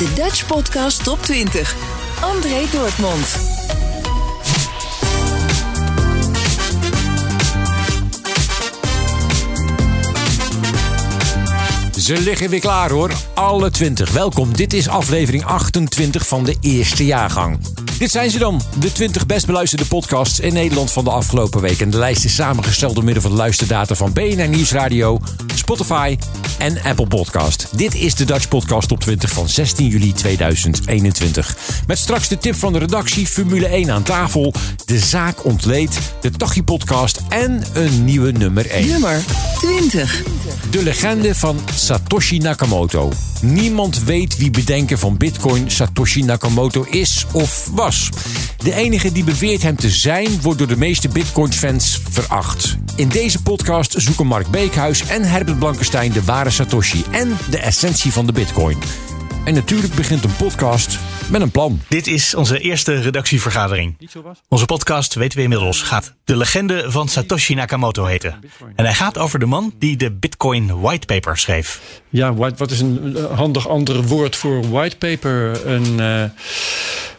De Dutch Podcast Top 20. André Dortmund. Ze liggen weer klaar hoor, alle 20. Welkom, dit is aflevering 28 van de eerste jaargang. Dit zijn ze dan, de 20 best beluisterde podcasts in Nederland van de afgelopen week. En de lijst is samengesteld door middel van luisterdata van BNR Nieuwsradio, Spotify en Apple Podcast. Dit is de Dutch Podcast Top 20 van 16 juli 2021. Met straks de tip van de redactie, Formule 1 aan tafel, de zaak ontleed, de Tachi Podcast en een nieuwe nummer 1. Nummer 20. De legende van Satoshi Nakamoto. Niemand weet wie bedenker van Bitcoin Satoshi Nakamoto is of was. De enige die beweert hem te zijn, wordt door de meeste Bitcoin-fans veracht. In deze podcast zoeken Mark Beekhuis en Herbert Blankenstein de ware Satoshi en de essentie van de Bitcoin. En natuurlijk begint een podcast met een plan. Dit is onze eerste redactievergadering. Onze podcast, weten we inmiddels, gaat De Legende van Satoshi Nakamoto heten. En hij gaat over de man die de Bitcoin whitepaper schreef. Ja, white, wat is een eh, handig ander woord voor whitepaper? Een, uh,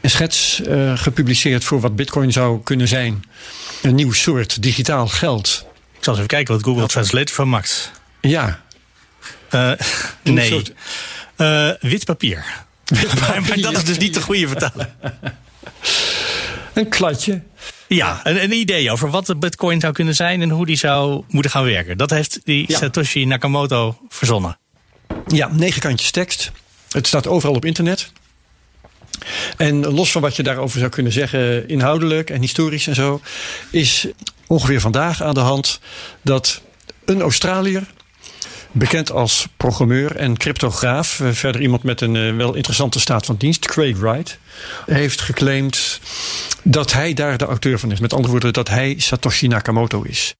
een schets uh, gepubliceerd voor wat Bitcoin zou kunnen zijn. Een nieuw soort digitaal geld. Ik zal eens even kijken wat Google Translate van maakt. Ja. Uh, nee. Soort... wit papier. maar dat is dus niet de goede vertaling. Een kladje. Ja, een, een, idee over wat de bitcoin zou kunnen zijn en hoe die zou moeten gaan werken. Dat heeft die ja. Satoshi Nakamoto verzonnen. Ja, negen kantjes tekst. Het staat overal op internet. En los van wat je daarover zou kunnen zeggen, inhoudelijk en historisch en zo, is ongeveer vandaag aan de hand dat een Australiër bekend als programmeur en cryptograaf. Uh, verder iemand met een uh, wel interessante staat van dienst, Craig Wright, heeft geclaimd dat hij daar de auteur van is. Met andere woorden, dat hij Satoshi Nakamoto is.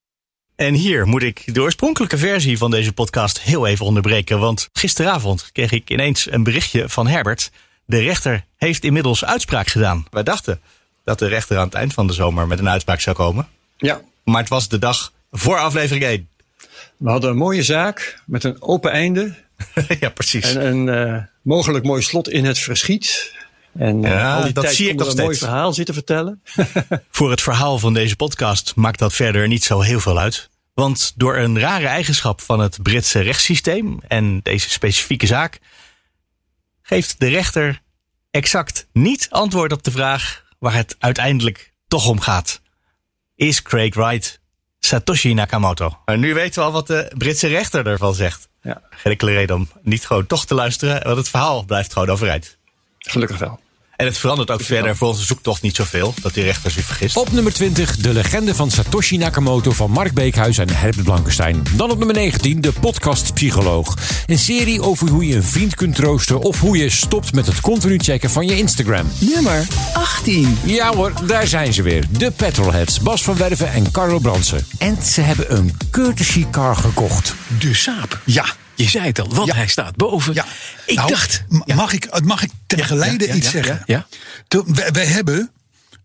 En hier moet ik de oorspronkelijke versie van deze podcast heel even onderbreken. Want gisteravond kreeg ik ineens een berichtje van Herbert. De rechter heeft inmiddels uitspraak gedaan. Wij dachten dat de rechter aan het eind van de zomer met een uitspraak zou komen. Ja. Maar het was de dag voor aflevering 1. We hadden een mooie zaak met een open einde. ja, precies. En een uh, mogelijk mooi slot in het verschiet. En uh, ja, al die dat tijd zie ik nog een steeds. mooi verhaal zitten vertellen. Voor het verhaal van deze podcast maakt dat verder niet zo heel veel uit. Want door een rare eigenschap van het Britse rechtssysteem en deze specifieke zaak geeft de rechter exact niet antwoord op de vraag waar het uiteindelijk toch om gaat. Is Craig Wright Satoshi Nakamoto? En nu weten we al wat de Britse rechter ervan zegt. Ja. Geen enkele reden om niet gewoon toch te luisteren, want het verhaal blijft gewoon overeind. Gelukkig wel. En het verandert ook verder voor onze zoektocht niet zoveel, dat die rechter zich vergist. Op nummer 20, de legende van Satoshi Nakamoto van Mark Beekhuis en Herbert Blankenstein. Dan op nummer 19, de podcast Psycholoog. Een serie over hoe je een vriend kunt troosten of hoe je stopt met het continu checken van je Instagram. Nummer 18. Ja hoor, daar zijn ze weer. De Petrolheads, Bas van Werven en Carlo Bransen. En ze hebben een courtesy car gekocht. De Saab. Ja. Je zei het al, want Ja. hij staat boven. Ja. Ik Nou, dacht... Mag, ik, mag ik ten geleide ja, iets zeggen? ja, wij, wij hebben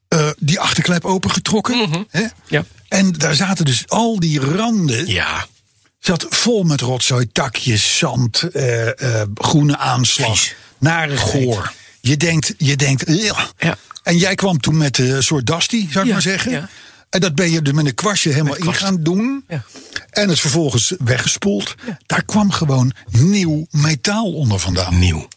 eh, die achterklep opengetrokken. hè? Mhm. Ja. En daar zaten dus al die randen. Ja, Zat vol met rotzooi, takjes, zand, eh, eh, groene aanslag. Vies. Narigheid. Je denkt, je denkt. Ja. En jij kwam toen met een soort dastie, zou ik maar zeggen. En dat ben je er met een kwastje helemaal in gaan doen. Ja. En het vervolgens weggespoeld. Daar kwam gewoon nieuw metaal onder vandaan. nieuw.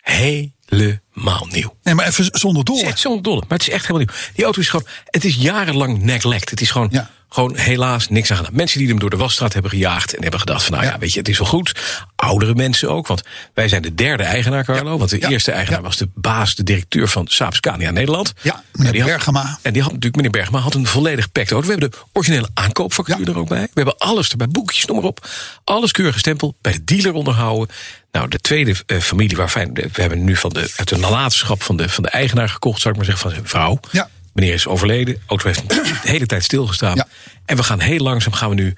Helemaal nieuw. Nee, maar even zonder Het is door. echt zonder dolle, maar het is echt helemaal nieuw. Die auto is gewoon, het is jarenlang neglect. Het is gewoon, Ja. Gewoon helaas niks aan gedaan. Mensen die hem door de wasstraat hebben gejaagd en hebben gedacht van nou ja, weet je, het is wel goed. Oudere mensen ook, want wij zijn de derde eigenaar, Carlo. Want de Ja. eerste eigenaar was de baas, de directeur van Saab Scania Nederland. Ja, meneer had- Bergema. En die had natuurlijk, meneer Bergma had een volledig pact auto. We hebben de originele aankoopfactuur er ook bij. We hebben alles erbij, boekjes, noem maar op. Alles keurig gestempeld, bij de dealer onderhouden. Nou, de tweede eh, familie waarvan we hebben nu van de, uit de nalatenschap van de, van de eigenaar gekocht, zou ik maar zeggen, van zijn vrouw. Ja. Meneer is overleden, auto heeft de hele tijd stilgestaan. Ja. En we gaan heel langzaam gaan we nu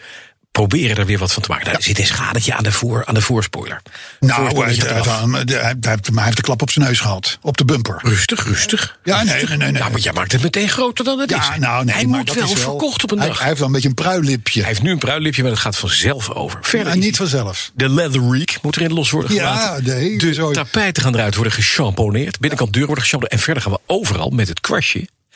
proberen er weer wat van te maken. Nou, er zit een schadetje aan de, voor, aan de voorspoiler. Nou, hij, heeft- hij, heeft- hij de klap op zijn neus gehad. Op de bumper. Rustig, rustig. Ja, nee, nee, nee. nee. Ja, maar jij maakt het meteen groter dan het is. Ja, nou, nee, hij maar moet dat wel is verkocht op een hij, dag. Hij heeft wel een beetje een pruilipje. Hij heeft nu een pruillipje, maar dat gaat vanzelf over. Verder Ja, is niet vanzelf. De leather reek moet erin los worden Ja, gelaten. de hele zooi. tapijten gaan eruit worden gechamponeerd. Binnenkant deur worden gechamponeerd. En verder gaan we overal met het kwastje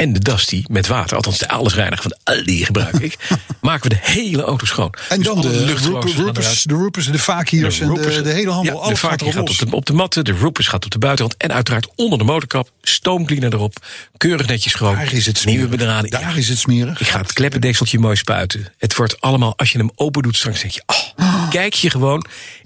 en de Dusty met water. Althans de allesreiniger van de Aldi gebruik ik. maken we de hele auto schoon. En Dus dan de roepers, de roepers, de vakiers en de, de hele handel. Ja, de alles gaat erop gaat los. op de, op de matten, de roepers gaat op de buitenkant. En uiteraard onder de motorkap, stoomcleaner erop. Keurig netjes schoon. Daar is het Nieuwe smerig. bedrading. Daar is het smerig. Ik ga het kleppendekseltje mooi spuiten. Het wordt allemaal, als je hem open doet straks, denk je... Oh, kijk je gewoon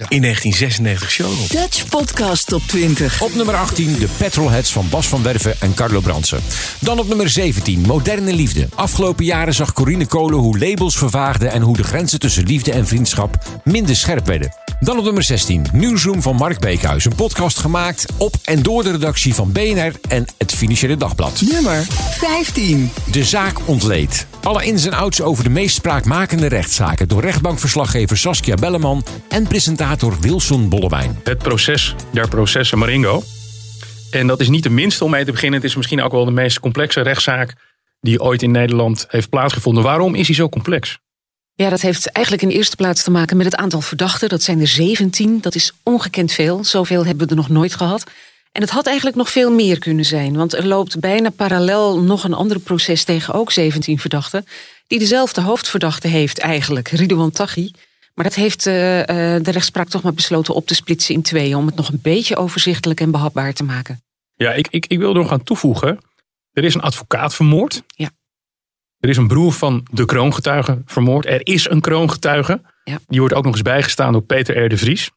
in 1996 showroom. Dutch Podcast Top 20. Op nummer 18 de Petrolheads van Bas van Werven en Carlo Bransen. Dan op nummer 17 Moderne Liefde. Afgelopen jaren zag Corine Kolen hoe labels vervaagden... en hoe de grenzen tussen liefde en vriendschap minder scherp werden. Dan op nummer 16 Newsroom van Mark Beekhuis. Een podcast gemaakt op en door de redactie van BNR en het Financiële Dagblad. Nummer 15. De zaak ontleed. Alle ins en outs over de meest spraakmakende rechtszaken... door rechtbankverslaggever Saskia Belleman en presentator Wilson Bollewijn. het proces der processen Maringo. En dat is niet de minste om mee te beginnen. Het is misschien ook wel de meest complexe rechtszaak die ooit in Nederland heeft plaatsgevonden. Waarom is hij zo complex? Ja, dat heeft eigenlijk in eerste plaats te maken met het aantal verdachten. Dat zijn er 17. Dat is ongekend veel. Zoveel hebben we er nog nooit gehad. En het had eigenlijk nog veel meer kunnen zijn. Want er loopt bijna parallel nog een ander proces tegen ook 17 verdachten. Die dezelfde hoofdverdachte heeft eigenlijk, Ridouan Taghi. Maar dat heeft eh, eh, de rechtspraak toch maar besloten op te splitsen in tweeën. Om het nog een beetje overzichtelijk en behapbaar te maken. Ja, ik, ik, ik wil er nog aan toevoegen. Er is een advocaat vermoord. Ja. Er is een broer van de kroongetuige vermoord. Er is een kroongetuige. Ja. Die wordt ook nog eens bijgestaan door Peter R. de Vries.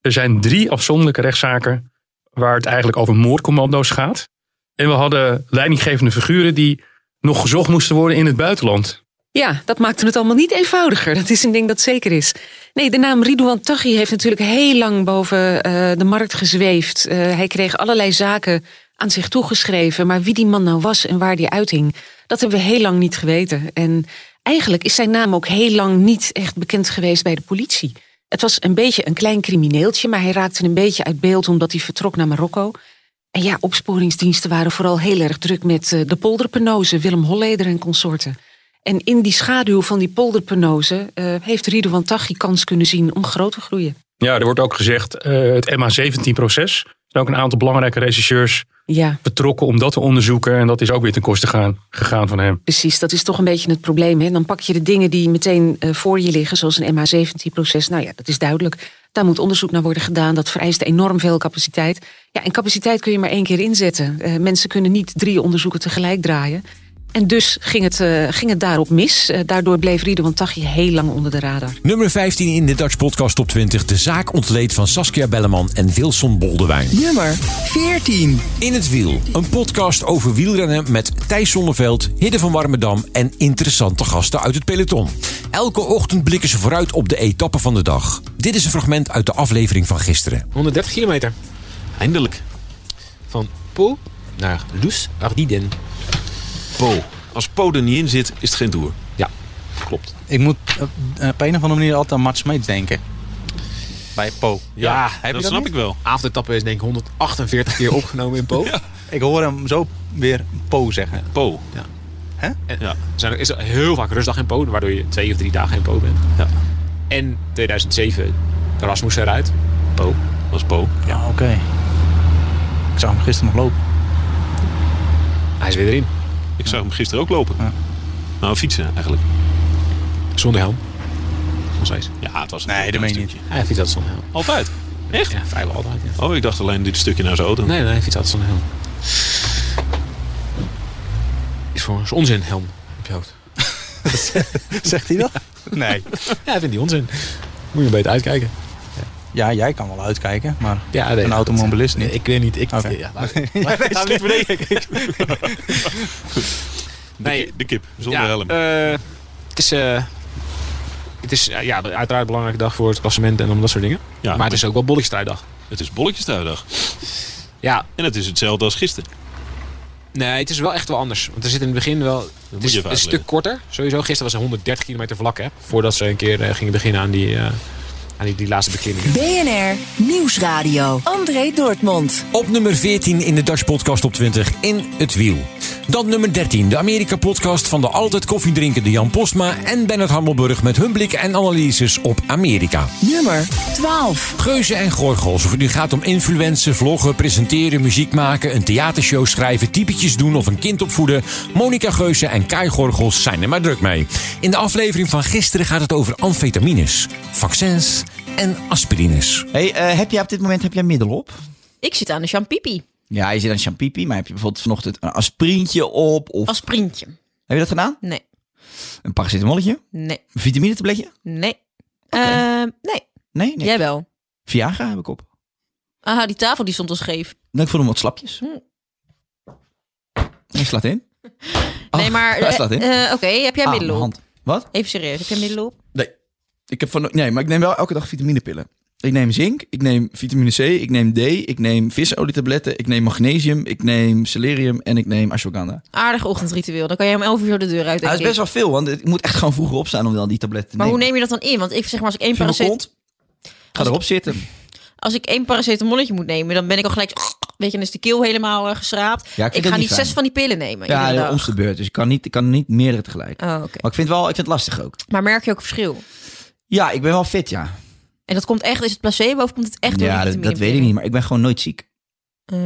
Er zijn drie afzonderlijke rechtszaken waar het eigenlijk over moordcommando's gaat. En we hadden leidinggevende figuren die nog gezocht moesten worden in het buitenland. Ja, dat maakte het allemaal niet eenvoudiger. Dat is een ding dat zeker is. Nee, de naam Ridouan Taghi heeft natuurlijk heel lang boven eh, de markt gezweefd. Eh, hij kreeg allerlei zaken aan zich toegeschreven. Maar wie die man nou was en waar die uithing, dat hebben we heel lang niet geweten. En eigenlijk is zijn naam ook heel lang niet echt bekend geweest bij de politie. Het was een beetje een klein crimineeltje, maar hij raakte een beetje uit beeld omdat hij vertrok naar Marokko. En ja, opsporingsdiensten waren vooral heel erg druk met eh, de polderpenozen, Willem Holleder en consorten. En in die schaduw van die polderpenozen eh, heeft Ridouan Taghi kans kunnen zien om groot te groeien. Ja, er wordt ook gezegd, eh, het MH17-proces. Er zijn ook een aantal belangrijke rechercheurs Ja, betrokken om dat te onderzoeken. En dat is ook weer ten koste gaan, gegaan van hem. precies. Dat is toch een beetje het probleem. Hè? Dan pak je de dingen die meteen eh, voor je liggen, zoals een MH17-proces. Nou ja, dat is duidelijk. Daar moet onderzoek naar worden gedaan. Dat vereist enorm veel capaciteit. Ja, en capaciteit kun je maar één keer inzetten. Eh, mensen kunnen niet drie onderzoeken tegelijk draaien. En dus ging het, eh, ging het daarop mis. Eh, daardoor bleef Ridouan Taghi heel lang onder de radar. Nummer 15 in de Dutch Podcast Top 20. De zaak ontleed van Saskia Belleman en Wilson Boldewijn. Nummer 14. In het Wiel. Een podcast over wielrennen met Thijs Zonneveld, Hidde van Warmerdam en interessante gasten uit het peloton. Elke ochtend blikken ze vooruit op de etappe van de dag. Dit is een fragment uit de aflevering van gisteren. 130 kilometer. Eindelijk. Van Po naar Luz Ardiden. Po. Als Po er niet in zit, is het geen tour. Ja, klopt. Ik moet op, op een of andere manier altijd aan Smeets denken. Bij Po. Ja, heb je dat dat snap niet? ik wel. avondetappe is denk ik 148 keer opgenomen in Po. Ik hoor hem zo weer Po zeggen. Po. En Ja. er zijn er is er heel vaak rustdag in Po, waardoor je twee of drie dagen in Po bent. Ja. En 2007, Rasmus eruit. Po. Dat is Po. Ja, oké. Ik zag hem gisteren nog lopen. Hij is weer erin. Ik zag hem gisteren ook lopen. Ja. Nou, fietsen eigenlijk. Zonder helm. Nog steeds. Ja, het was een Nee, dat meen je niet. Hij fietst altijd zonder helm. Altijd? Echt? Ja, vrijwel altijd. Ja. Oh, ik dacht alleen dit stukje naar zijn auto. Nee, nee, hij fietst altijd zonder helm. Is voor ons onzin helm op je hoofd. Zegt hij dat? Nee. Ja, vindt die onzin. Moet je beter uitkijken. Ja, jij kan wel uitkijken, maar Ja, nee, een automobilist niet. Ik weet niet. Ik, Oké. ja, laat- laat niet. Nee, De kip, zonder ja, helm. eh, het is, eh, het is ja, ja, uiteraard een belangrijke dag voor het klassement en om dat soort dingen. Maar het is ook wel bolletjesstrijddag. Het is bolletjestuidag. Ja, En het is hetzelfde als gisteren. nee, het is wel echt wel anders. Want er zit in het begin wel... Het is een stuk korter. Sowieso, gisteren was er 130 kilometer vlak, hè. Voordat ze een keer eh, gingen beginnen aan die, eh, aan die, die laatste beklimmingen. BNR Nieuwsradio. André Dortmund. Op nummer 14 in de Dutch Podcast op 20 in het wiel. Dan nummer 13, de Amerika-podcast van de altijd koffiedrinkende Jan Postma en Bernard Hammelburg met hun blik en analyses op Amerika. Nummer 12. Geuzen en gorgels. Of het nu gaat om influencen, vloggen, presenteren, muziek maken, een theatershow schrijven, typetjes doen of een kind opvoeden. Monica Geuze en Kai Gorgels zijn er maar druk mee. In de aflevering van gisteren gaat het over amfetamines, vaccins en aspirines. Hey, eh, heb jij op dit moment heb jij middel op? Ik zit aan de champipi. Ja, je zit aan champipi, maar heb je bijvoorbeeld vanochtend een aspirintje op? Of... Als printje. Heb je dat gedaan? Nee. Een paracetamolletje? Nee. Een vitamine-tabletje? Nee. Eh, nee. Nee, nee. Jij wel. Viagra heb ik op. Aha, die tafel die stond al scheef. Nou, ik voel hem wat slapjes. Hm. Hij slaat in. nee, maar... hij slaat in. eh, Oké, heb jij Ah, middelen mijn op? Wat? Even serieus, heb jij middelen op? Nee. Ik heb van, nee, maar ik neem wel elke dag vitaminepillen. Ik neem zink, ik neem vitamine C, ik neem D, ik neem visolietabletten, ik neem magnesium, ik neem celerium en ik neem ashwagandha. Aardig ochtendritueel. Dan kan jij om 11 uur zo de deur uit, denk dat is best wel veel, want ik moet echt gewoon vroeger opstaan om dan die tabletten te Maar hoe nemen. neem je dat dan in? Want ik zeg maar, als ik één Via mijn paracet... kont. Ga erop zitten. Als ik één paracetamolletje moet nemen, dan ben ik al gelijk... Weet je, dan is de keel helemaal eh, geschraapt. Ja, ik dat ga niet zes van die pillen nemen. Ja, iedere de dag. omste beurt. Dus ik kan niet, ik kan niet meerdere tegelijk. Oh. Maar ik vind, wel, ik vind het lastig ook. Maar merk je ook verschil? Ja, ik ben wel fit, ja. En dat komt echt, is het placebo of komt het echt door ja, dat, dat weet ik niet, maar ik ben gewoon nooit ziek. Eh,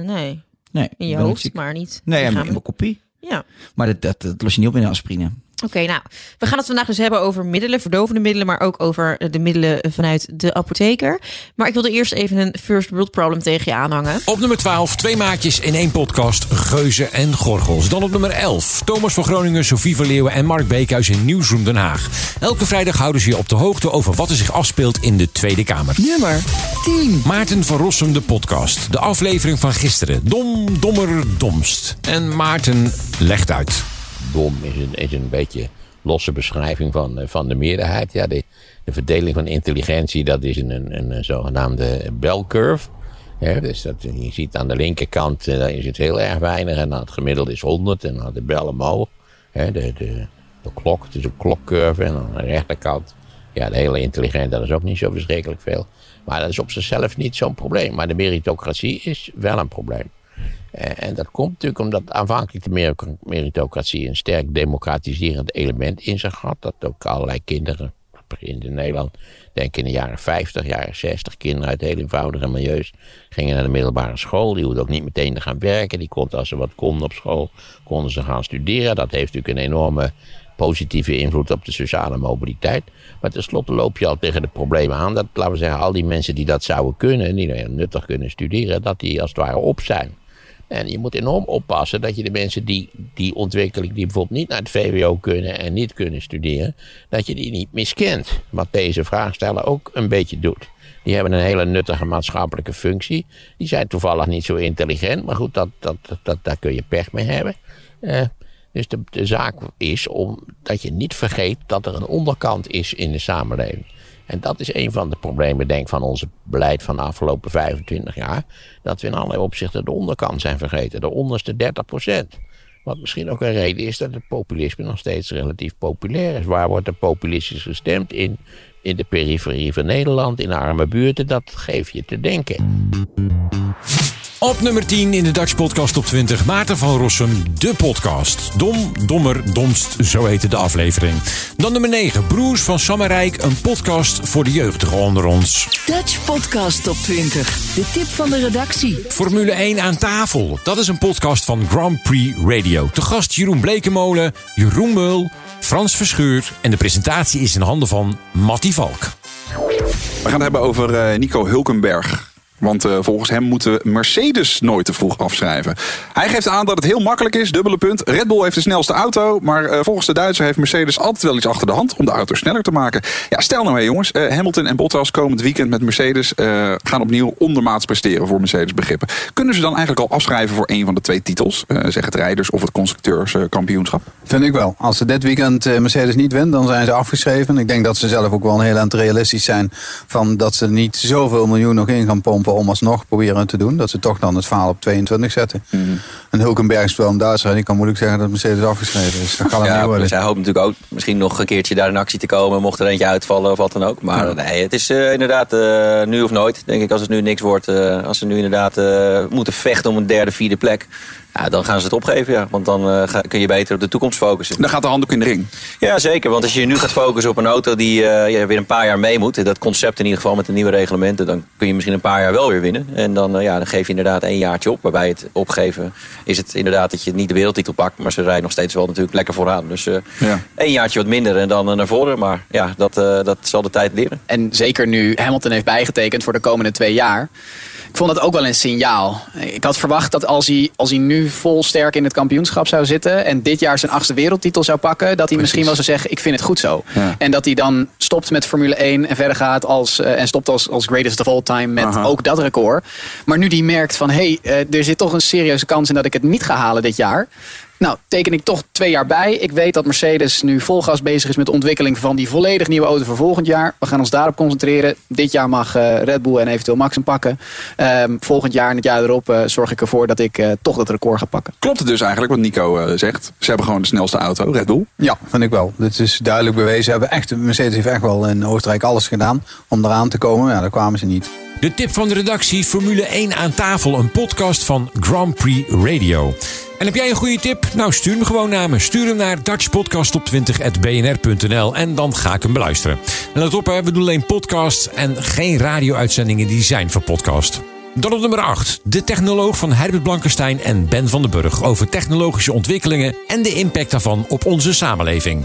nee. Nee, In je hoofd, maar niet Nee, in mijn- in lichamelijk. mijn kopie. Ja. Maar dat, dat, dat los je niet op in de aspirine. Oké, nou, we gaan het vandaag dus hebben over middelen, verdovende middelen, maar ook over de middelen vanuit de apotheker. Maar ik wilde eerst even een first world problem tegen je aanhangen. Op nummer 12, twee maatjes in één podcast, Geuzen en Gorgels. Dan op nummer 11, Thomas van Groningen, Sofie van Leeuwen en Mark Beekhuis in Nieuwsroom Den Haag. Elke vrijdag houden ze je op de hoogte over wat er zich afspeelt in de Tweede Kamer. Nummer 10. Maarten van Rossum, de podcast. De aflevering van gisteren. Dom, dommer, domst. En Maarten legt uit. Dom is een, is een beetje losse beschrijving van, eh, van de meerderheid. Ja, de, de verdeling van intelligentie, dat is een, een, een zogenaamde bell curve. Dus dat, je ziet aan de linkerkant, eh, daar is het heel erg weinig. En dan het gemiddelde is 100 en dan de bel omhoog. De, de, de klok, het is een klokcurve. En aan de rechterkant, ja, de hele intelligent, dat is ook niet zo verschrikkelijk veel. Maar dat is op zichzelf niet zo'n probleem. Maar de meritocratie is wel een probleem. Eh, En dat komt natuurlijk omdat aanvankelijk de mer- meritocratie een sterk democratiserend element in zich had. Dat ook allerlei kinderen, in Nederland, denk in de jaren 50, jaren 60, kinderen uit heel eenvoudige milieus gingen naar de middelbare school. Die hoefden ook niet meteen te gaan werken. Die konden, als ze wat konden op school, konden ze gaan studeren. Dat heeft natuurlijk een enorme positieve invloed op de sociale mobiliteit. Maar tenslotte loop je al tegen de problemen aan dat, laten we zeggen, al die mensen die dat zouden kunnen, die nou nuttig kunnen studeren, dat die als het ware op zijn. En je moet enorm oppassen dat je de mensen die die ontwikkeling, die bijvoorbeeld niet naar het VWO kunnen en niet kunnen studeren, dat je die niet miskent. Wat deze vraagsteller ook een beetje doet. Die hebben een hele nuttige maatschappelijke functie. Die zijn toevallig niet zo intelligent, maar goed, dat, dat, dat, daar kun je pech mee hebben. Eh, dus de, de zaak is om dat je niet vergeet dat er een onderkant is in de samenleving. En dat is een van de problemen, denk van ons beleid van de afgelopen 25 jaar. Dat we in allerlei opzichten de onderkant zijn vergeten, de onderste 30 procent. Wat misschien ook een reden is dat het populisme nog steeds relatief populair is. Waar wordt er populistisch gestemd? In, in de periferie van Nederland, in arme buurten. Dat geeft je te denken. Op nummer 10 in de Dutch Podcast Top 20, Maarten van Rossum, de podcast. Dom, dommer, domst, zo heette de aflevering. Dan nummer 9, Broers van Sam en Rijk, een podcast voor de jeugdigen onder ons. Dutch Podcast Top 20. De tip van de redactie. Formule 1 aan tafel. Dat is een podcast van Grand Prix Radio. Te gast Jeroen Blekemolen, Jeroen Meul, Frans Verschuur. En de presentatie is in handen van Mattie Valk. We gaan het hebben over eh, Nico Hulkenberg. Want eh, volgens hem moeten Mercedes nooit te vroeg afschrijven. Hij geeft aan dat het heel makkelijk is, dubbele punt. Red Bull heeft de snelste auto, maar eh, volgens de Duitser heeft Mercedes altijd wel iets achter de hand om de auto sneller te maken. Ja, stel nou hé jongens, eh, Hamilton en Bottas komend weekend met Mercedes gaan opnieuw ondermaats presteren voor Mercedes begrippen. Kunnen ze dan eigenlijk al afschrijven voor een van de twee titels, zeg het rijders of het constructeurskampioenschap? Vind ik wel. Als ze dit weekend Mercedes niet wint, dan zijn ze afgeschreven. Ik denk dat ze zelf ook wel een heel eind realistisch zijn. Van dat ze niet zoveel miljoen nog in gaan pompen om alsnog proberen te doen. Dat ze toch dan het verhaal op 22 zetten. En Hulkenberg is wel een Duitser. En ik kan moeilijk zeggen dat Mercedes afgeschreven is. Dat gaat hem Ja, niet worden. dus hij hoopt natuurlijk ook misschien nog een keertje daar in actie te komen. Mocht er eentje uitvallen of wat dan ook. Maar nee, het is eh, inderdaad eh, nu of nooit. Denk ik als het nu niks wordt. eh, als ze nu inderdaad moeten vechten om een derde, vierde plek. Ja, dan gaan ze het opgeven. Ja. Want dan eh, ga- kun je beter op de toekomst focussen. Dan gaat de handdoek in de ring. Ja, zeker. Want als je nu gaat focussen op een auto die eh, ja, weer een paar jaar mee moet. Dat concept in ieder geval met de nieuwe reglementen. Dan kun je misschien een paar jaar wel weer winnen. En dan, eh, ja, dan geef je inderdaad één jaartje op. Waarbij het opgeven is het inderdaad dat je niet de wereldtitel pakt. Maar ze rijden nog steeds wel natuurlijk lekker vooraan. Dus eh Ja. één jaartje wat minder en dan eh, naar voren. Maar ja, dat, eh, dat zal de tijd leren. En zeker nu Hamilton heeft bijgetekend voor de komende twee jaar. Ik vond dat ook wel een signaal. Ik had verwacht dat als hij, als hij nu vol sterk in het kampioenschap zou zitten. en dit jaar zijn achtste wereldtitel zou pakken. dat hij misschien wel zou zeggen: Ik vind het goed zo. Ja. En dat hij dan stopt met Formule 1 en verder gaat als, eh, en stopt als, als greatest of all time met Aha. ook dat record. Maar nu die merkt van: hé, hey, eh, er zit toch een serieuze kans in dat ik het niet ga halen dit jaar. Nou, teken ik toch twee jaar bij. Ik weet dat Mercedes nu vol gas bezig is met de ontwikkeling van die volledig nieuwe auto voor volgend jaar. We gaan ons daarop concentreren. Dit jaar mag eh, Red Bull en eventueel Max hem pakken. Ehm, volgend jaar en het jaar erop eh, zorg ik ervoor dat ik eh, toch dat record ga pakken. Klopt het dus eigenlijk wat Nico eh, zegt? Ze hebben gewoon de snelste auto, Red Bull. Ja, vind ik wel. Dit is duidelijk bewezen. Ze hebben echt, Mercedes heeft echt wel in Oostenrijk alles gedaan om eraan te komen. Ja, daar kwamen ze niet. De tip van de redactie Formule 1 aan tafel, een podcast van Grand Prix Radio. En heb jij een goede tip? Nou, stuur hem gewoon naar me. Stuur hem naar dutchpodcasttop20.bnr.nl en dan ga ik hem beluisteren. En let op, hè, we doen alleen podcasts en geen radio-uitzendingen die zijn voor podcast. Dan op nummer 8. De technoloog van Herbert Blankenstein en Ben van den Burg over technologische ontwikkelingen en de impact daarvan op onze samenleving.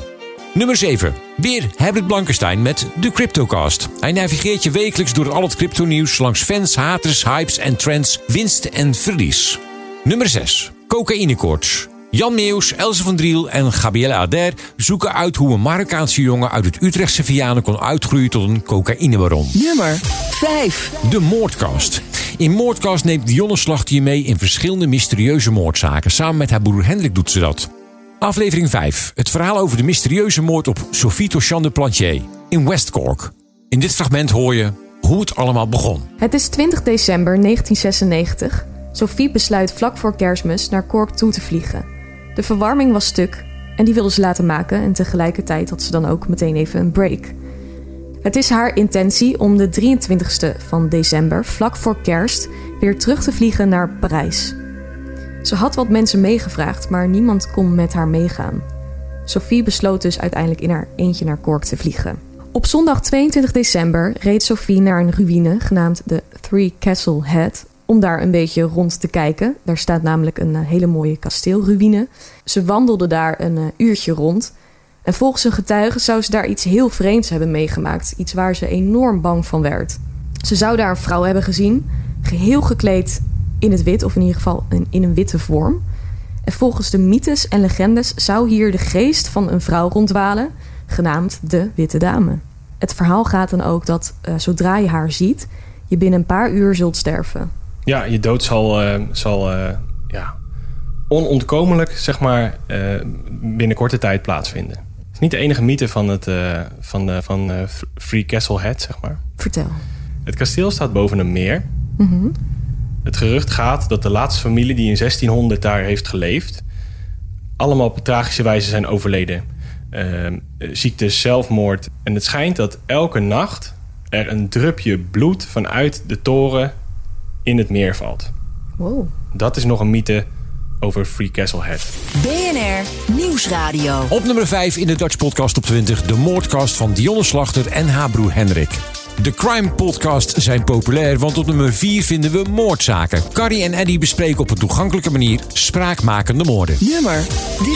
Nummer 7. Weer Herbert Blankenstein met de Cryptocast. Hij navigeert je wekelijks door al het crypto-nieuws langs fans, haters, hypes en trends, winst en verlies. Nummer 6. Cocaïnekoorts. Jan Meeuws, Else van Driel en Gabrielle Ader zoeken uit hoe een Marokkaanse jongen uit het Utrechtse Vianen kon uitgroeien tot een cocaïnebaron. Nummer 5. De Moordkast. In Moordkast neemt Dionne Slachter je mee in verschillende mysterieuze moordzaken. Samen met haar broer Hendrik doet ze dat. Aflevering 5. Het verhaal over de mysterieuze moord op Sophie Tochan de Plantier in West Cork. In dit fragment hoor je hoe het allemaal begon. Het is 20 december 1996. Sophie besluit vlak voor kerstmis naar Cork toe te vliegen. De verwarming was stuk en die wilde ze laten maken en tegelijkertijd had ze dan ook meteen even een break. Het is haar intentie om de 23ste van december, vlak voor kerst, weer terug te vliegen naar Parijs. Ze had wat mensen meegevraagd, maar niemand kon met haar meegaan. Sophie besloot dus uiteindelijk in haar eentje naar Cork te vliegen. Op zondag 22 december reed Sophie naar een ruïne genaamd de Three Castle Head om daar een beetje rond te kijken. Daar staat namelijk een eh, hele mooie kasteelruïne. Ze wandelde daar een eh, uurtje rond. En volgens een getuige zou ze daar iets heel vreemds hebben meegemaakt. Iets waar ze enorm bang van werd. Ze zou daar een vrouw hebben gezien, geheel gekleed in het wit, of in ieder geval in een witte vorm. En volgens de mythes en legendes zou hier de geest van een vrouw rondwalen, genaamd de Witte Dame. Het verhaal gaat dan ook dat eh, zodra je haar ziet, je binnen een paar uur zult sterven. Ja, je dood zal, eh, zal eh, ja, onontkomelijk, zeg maar, eh, binnen korte tijd plaatsvinden. Het is niet de enige mythe van, het, van, van Free Castle Head, zeg maar. Vertel. Het kasteel staat boven een meer. Mhm. Het gerucht gaat dat de laatste familie die in 1600 daar heeft geleefd... allemaal op tragische wijze zijn overleden. Ehm, eh, ziekte, zelfmoord. En het schijnt dat elke nacht er een drupje bloed vanuit de toren in het meer valt. Wow. Dat is nog een mythe over Free Castle Head. BNR Nieuwsradio. Op nummer 5 in de Dutch Podcast op 20, de moordcast van Dionne Slachter en haar broer Hendrik. De crime podcasts zijn populair, want op nummer 4 vinden we moordzaken. Carrie en Eddie bespreken op een toegankelijke manier spraakmakende moorden. Nummer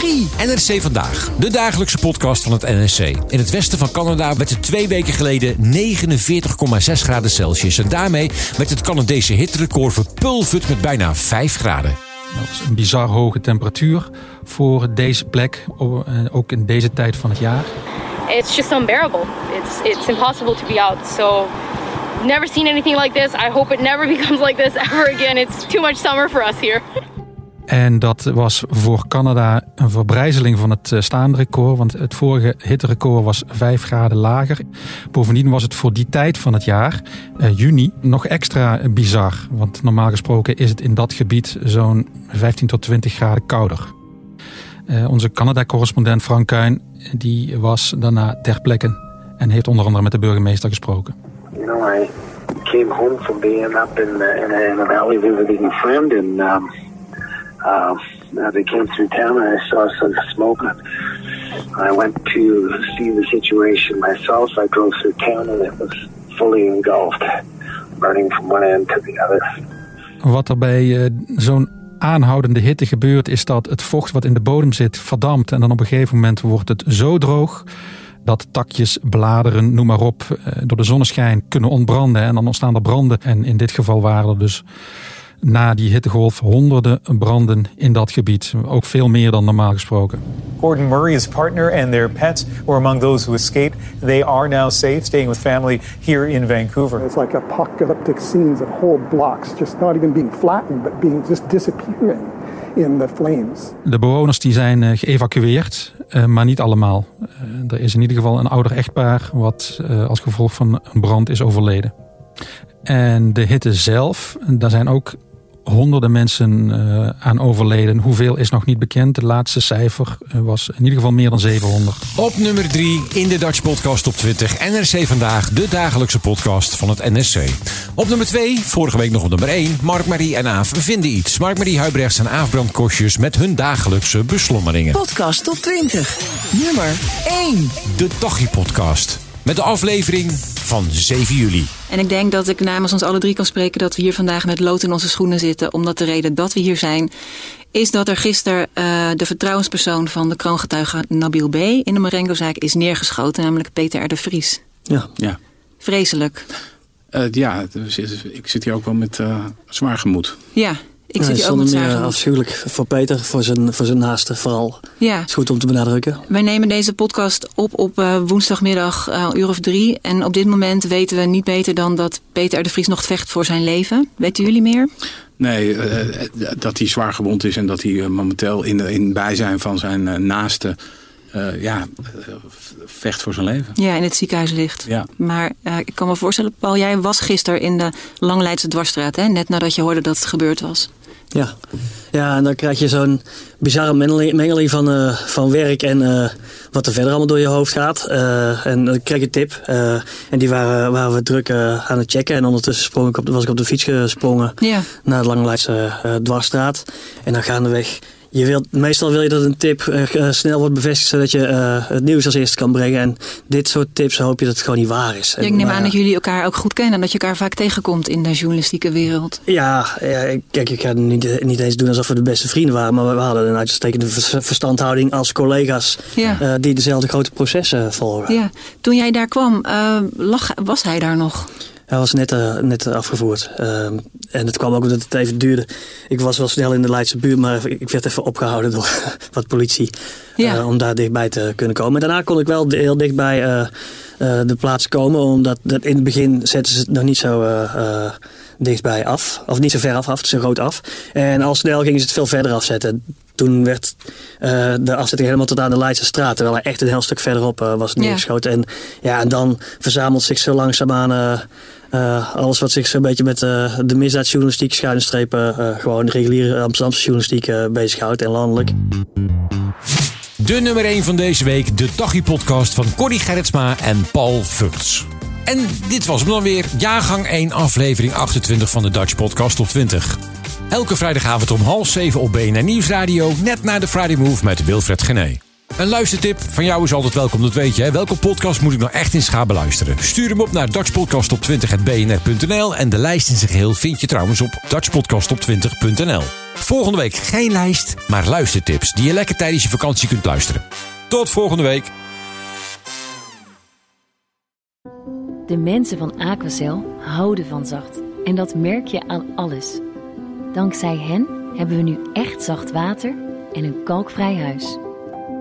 3. NRC Vandaag, de dagelijkse podcast van het NRC. In het westen van Canada werd het twee weken geleden 49,6 graden Celsius. En daarmee werd het Canadese hitterecord verpulverd met bijna 5 graden. Dat is een bizar hoge temperatuur voor deze plek, eh, ook in deze tijd van het jaar. It's just unbearable. It's it's impossible to be out. So never seen anything like this. I hope it never becomes like this ever again. It's too much summer for us here. En dat was voor Canada een verbrijzeling van het eh, staande record. Want het vorige hitterecord was 5 graden lager. Bovendien was het voor die tijd van het jaar, eh, juni, nog extra bizar. Want normaal gesproken is het in dat gebied zo'n 15 tot 20 graden kouder. Eh, onze Canada-correspondent Frank Kuin die was daarna ter plekke en heeft onder andere met de burgemeester gesproken. You know, I came home from being up in, uh, in, in a valley visiting a friend, and um, uh, I came through town, I saw some smoke. And I went to see the situation myself. I drove through town, and it was fully engulfed, burning from one end to the other. Wat er bij eh, zo'n aanhoudende hitte gebeurt, is dat het vocht wat in de bodem zit verdampt. En dan op een gegeven moment wordt het zo droog dat takjes, bladeren, noem maar op, eh, door de zonneschijn kunnen ontbranden. En dan ontstaan er branden. En in dit geval waren er dus na die hittegolf honderden branden in dat gebied. Ook veel meer dan normaal gesproken. Gordon Murray, his partner, and their pets were among those who escaped. They are now safe, staying with family here in Vancouver. It's like apocalyptic scenes of whole blocks just not even being flattened, but being just disappearing in the flames. De bewoners die zijn eh, geëvacueerd, eh, maar niet allemaal. Eh, Er is in ieder geval een ouder echtpaar wat als gevolg van een brand is overleden. En de hitte zelf, daar zijn ook honderden mensen eh, aan overleden. Hoeveel is nog niet bekend. Het laatste cijfer eh, was in ieder geval meer dan 700. Op nummer 3 in de Dutch Podcast op 20. NRC Vandaag, de dagelijkse podcast van het NRC. Op nummer 2, vorige week nog op nummer 1, Mark, Marie en Aaf vinden iets. Mark, Marie Huibrechts en Aaf Brandkostjes met hun dagelijkse beslommeringen. Podcast top 20. Nummer 1. De Tochie Podcast. Met de aflevering van 7 juli. En ik denk dat ik namens ons alle drie kan spreken dat we hier vandaag met lood in onze schoenen zitten. Omdat de reden dat we hier zijn, is dat er gisteren eh, de vertrouwenspersoon van de kroongetuige Nabil B. in de Marengo-zaak is neergeschoten, namelijk Peter R. de Vries. Ja. ja. Vreselijk. Eh, ja, dus ik zit hier ook wel met eh, zwaar gemoed. Ja, ik zit hier ook met meer afschuwelijk voor Peter, voor zijn, voor zijn naasten vooral. Ja. is goed om te benadrukken. Wij nemen deze podcast op op eh, woensdagmiddag eh, een uur of drie. En op dit moment weten we niet beter dan dat Peter R. de Vries nog vecht voor zijn leven. Weten jullie meer? Nee, eh, eh, dat hij zwaar gewond is en dat hij eh, momenteel in, in bijzijn van zijn eh, naasten eh, ja, eh, vecht voor zijn leven. Ja, in het ziekenhuis ligt. Ja. Maar eh, ik kan me voorstellen, Paul, jij was gisteren in de Langleidse dwarsstraat, hè? net nadat je hoorde dat het gebeurd was. Ja. Ja, en dan krijg je zo'n bizarre mengeling, van, eh, van werk en eh, wat er verder allemaal door je hoofd gaat. Eh, en dan krijg je een tip. en die waren, waren we druk aan het checken. En ondertussen sprong ik op, was ik op de fiets gesprongen Ja. naar de Langleidse eh, dwarsstraat. En dan gaandeweg. Je wilt, meestal wil je dat een tip eh, eh, snel wordt bevestigd, zodat je eh, het nieuws als eerste kan brengen. En dit soort tips hoop je dat het gewoon niet waar is. Ja, ik neem aan dat jullie elkaar ook goed kennen en dat je elkaar vaak tegenkomt in de journalistieke wereld. Ja, kijk, ik ga het niet, niet eens doen alsof we de beste vrienden waren. Maar we hadden een uitstekende vers- verstandhouding als collega's Ja. die dezelfde grote processen volgen. Ja, toen jij daar kwam, lag, was hij daar nog? Hij was net, eh, net afgevoerd. Ehm, en het kwam ook omdat het even duurde. Ik was wel snel in de Leidse buurt, maar ik werd even opgehouden door wat politie. Ja. eh, om daar dichtbij te kunnen komen. En daarna kon ik wel heel dichtbij eh, eh, de plaats komen. Omdat dat in het begin zetten ze het nog niet zo eh, eh, dichtbij af. Of niet zo ver af, af zo groot af. En al snel gingen ze het veel verder afzetten. Toen werd eh, de afzetting helemaal tot aan de Leidse straat. Terwijl hij echt een heel stuk verderop eh, was Ja. neergeschoten. En, ja, en dan verzamelt zich zo langzaamaan eh, eh, alles wat zich zo'n beetje met eh, de misdaadjournalistiek, schuine strepen, eh, gewoon de reguliere Amsterdamse journalistiek bezighoudt en landelijk. De nummer 1 van deze week, de Dagje podcast van Corrie Gerritsma en Paul Vugts. En dit was hem dan weer, jaargang 1, aflevering 28 van de Dutch Podcast Top 20. Elke vrijdagavond om half 7 op BNR Nieuwsradio, net na de Friday Move met Wilfred Gené. Een luistertip van jou is altijd welkom, dat weet je. Hè? Welke podcast moet ik nou echt eens gaan beluisteren? Stuur hem op naar dutchpodcastop20.bnr.nl en de lijst in zijn geheel vind je trouwens op dutchpodcastop20.nl. Volgende week geen lijst, maar luistertips die je lekker tijdens je vakantie kunt luisteren. Tot volgende week. De mensen van Aquacel houden van zacht. En dat merk je aan alles. Dankzij hen hebben we nu echt zacht water en een kalkvrij huis.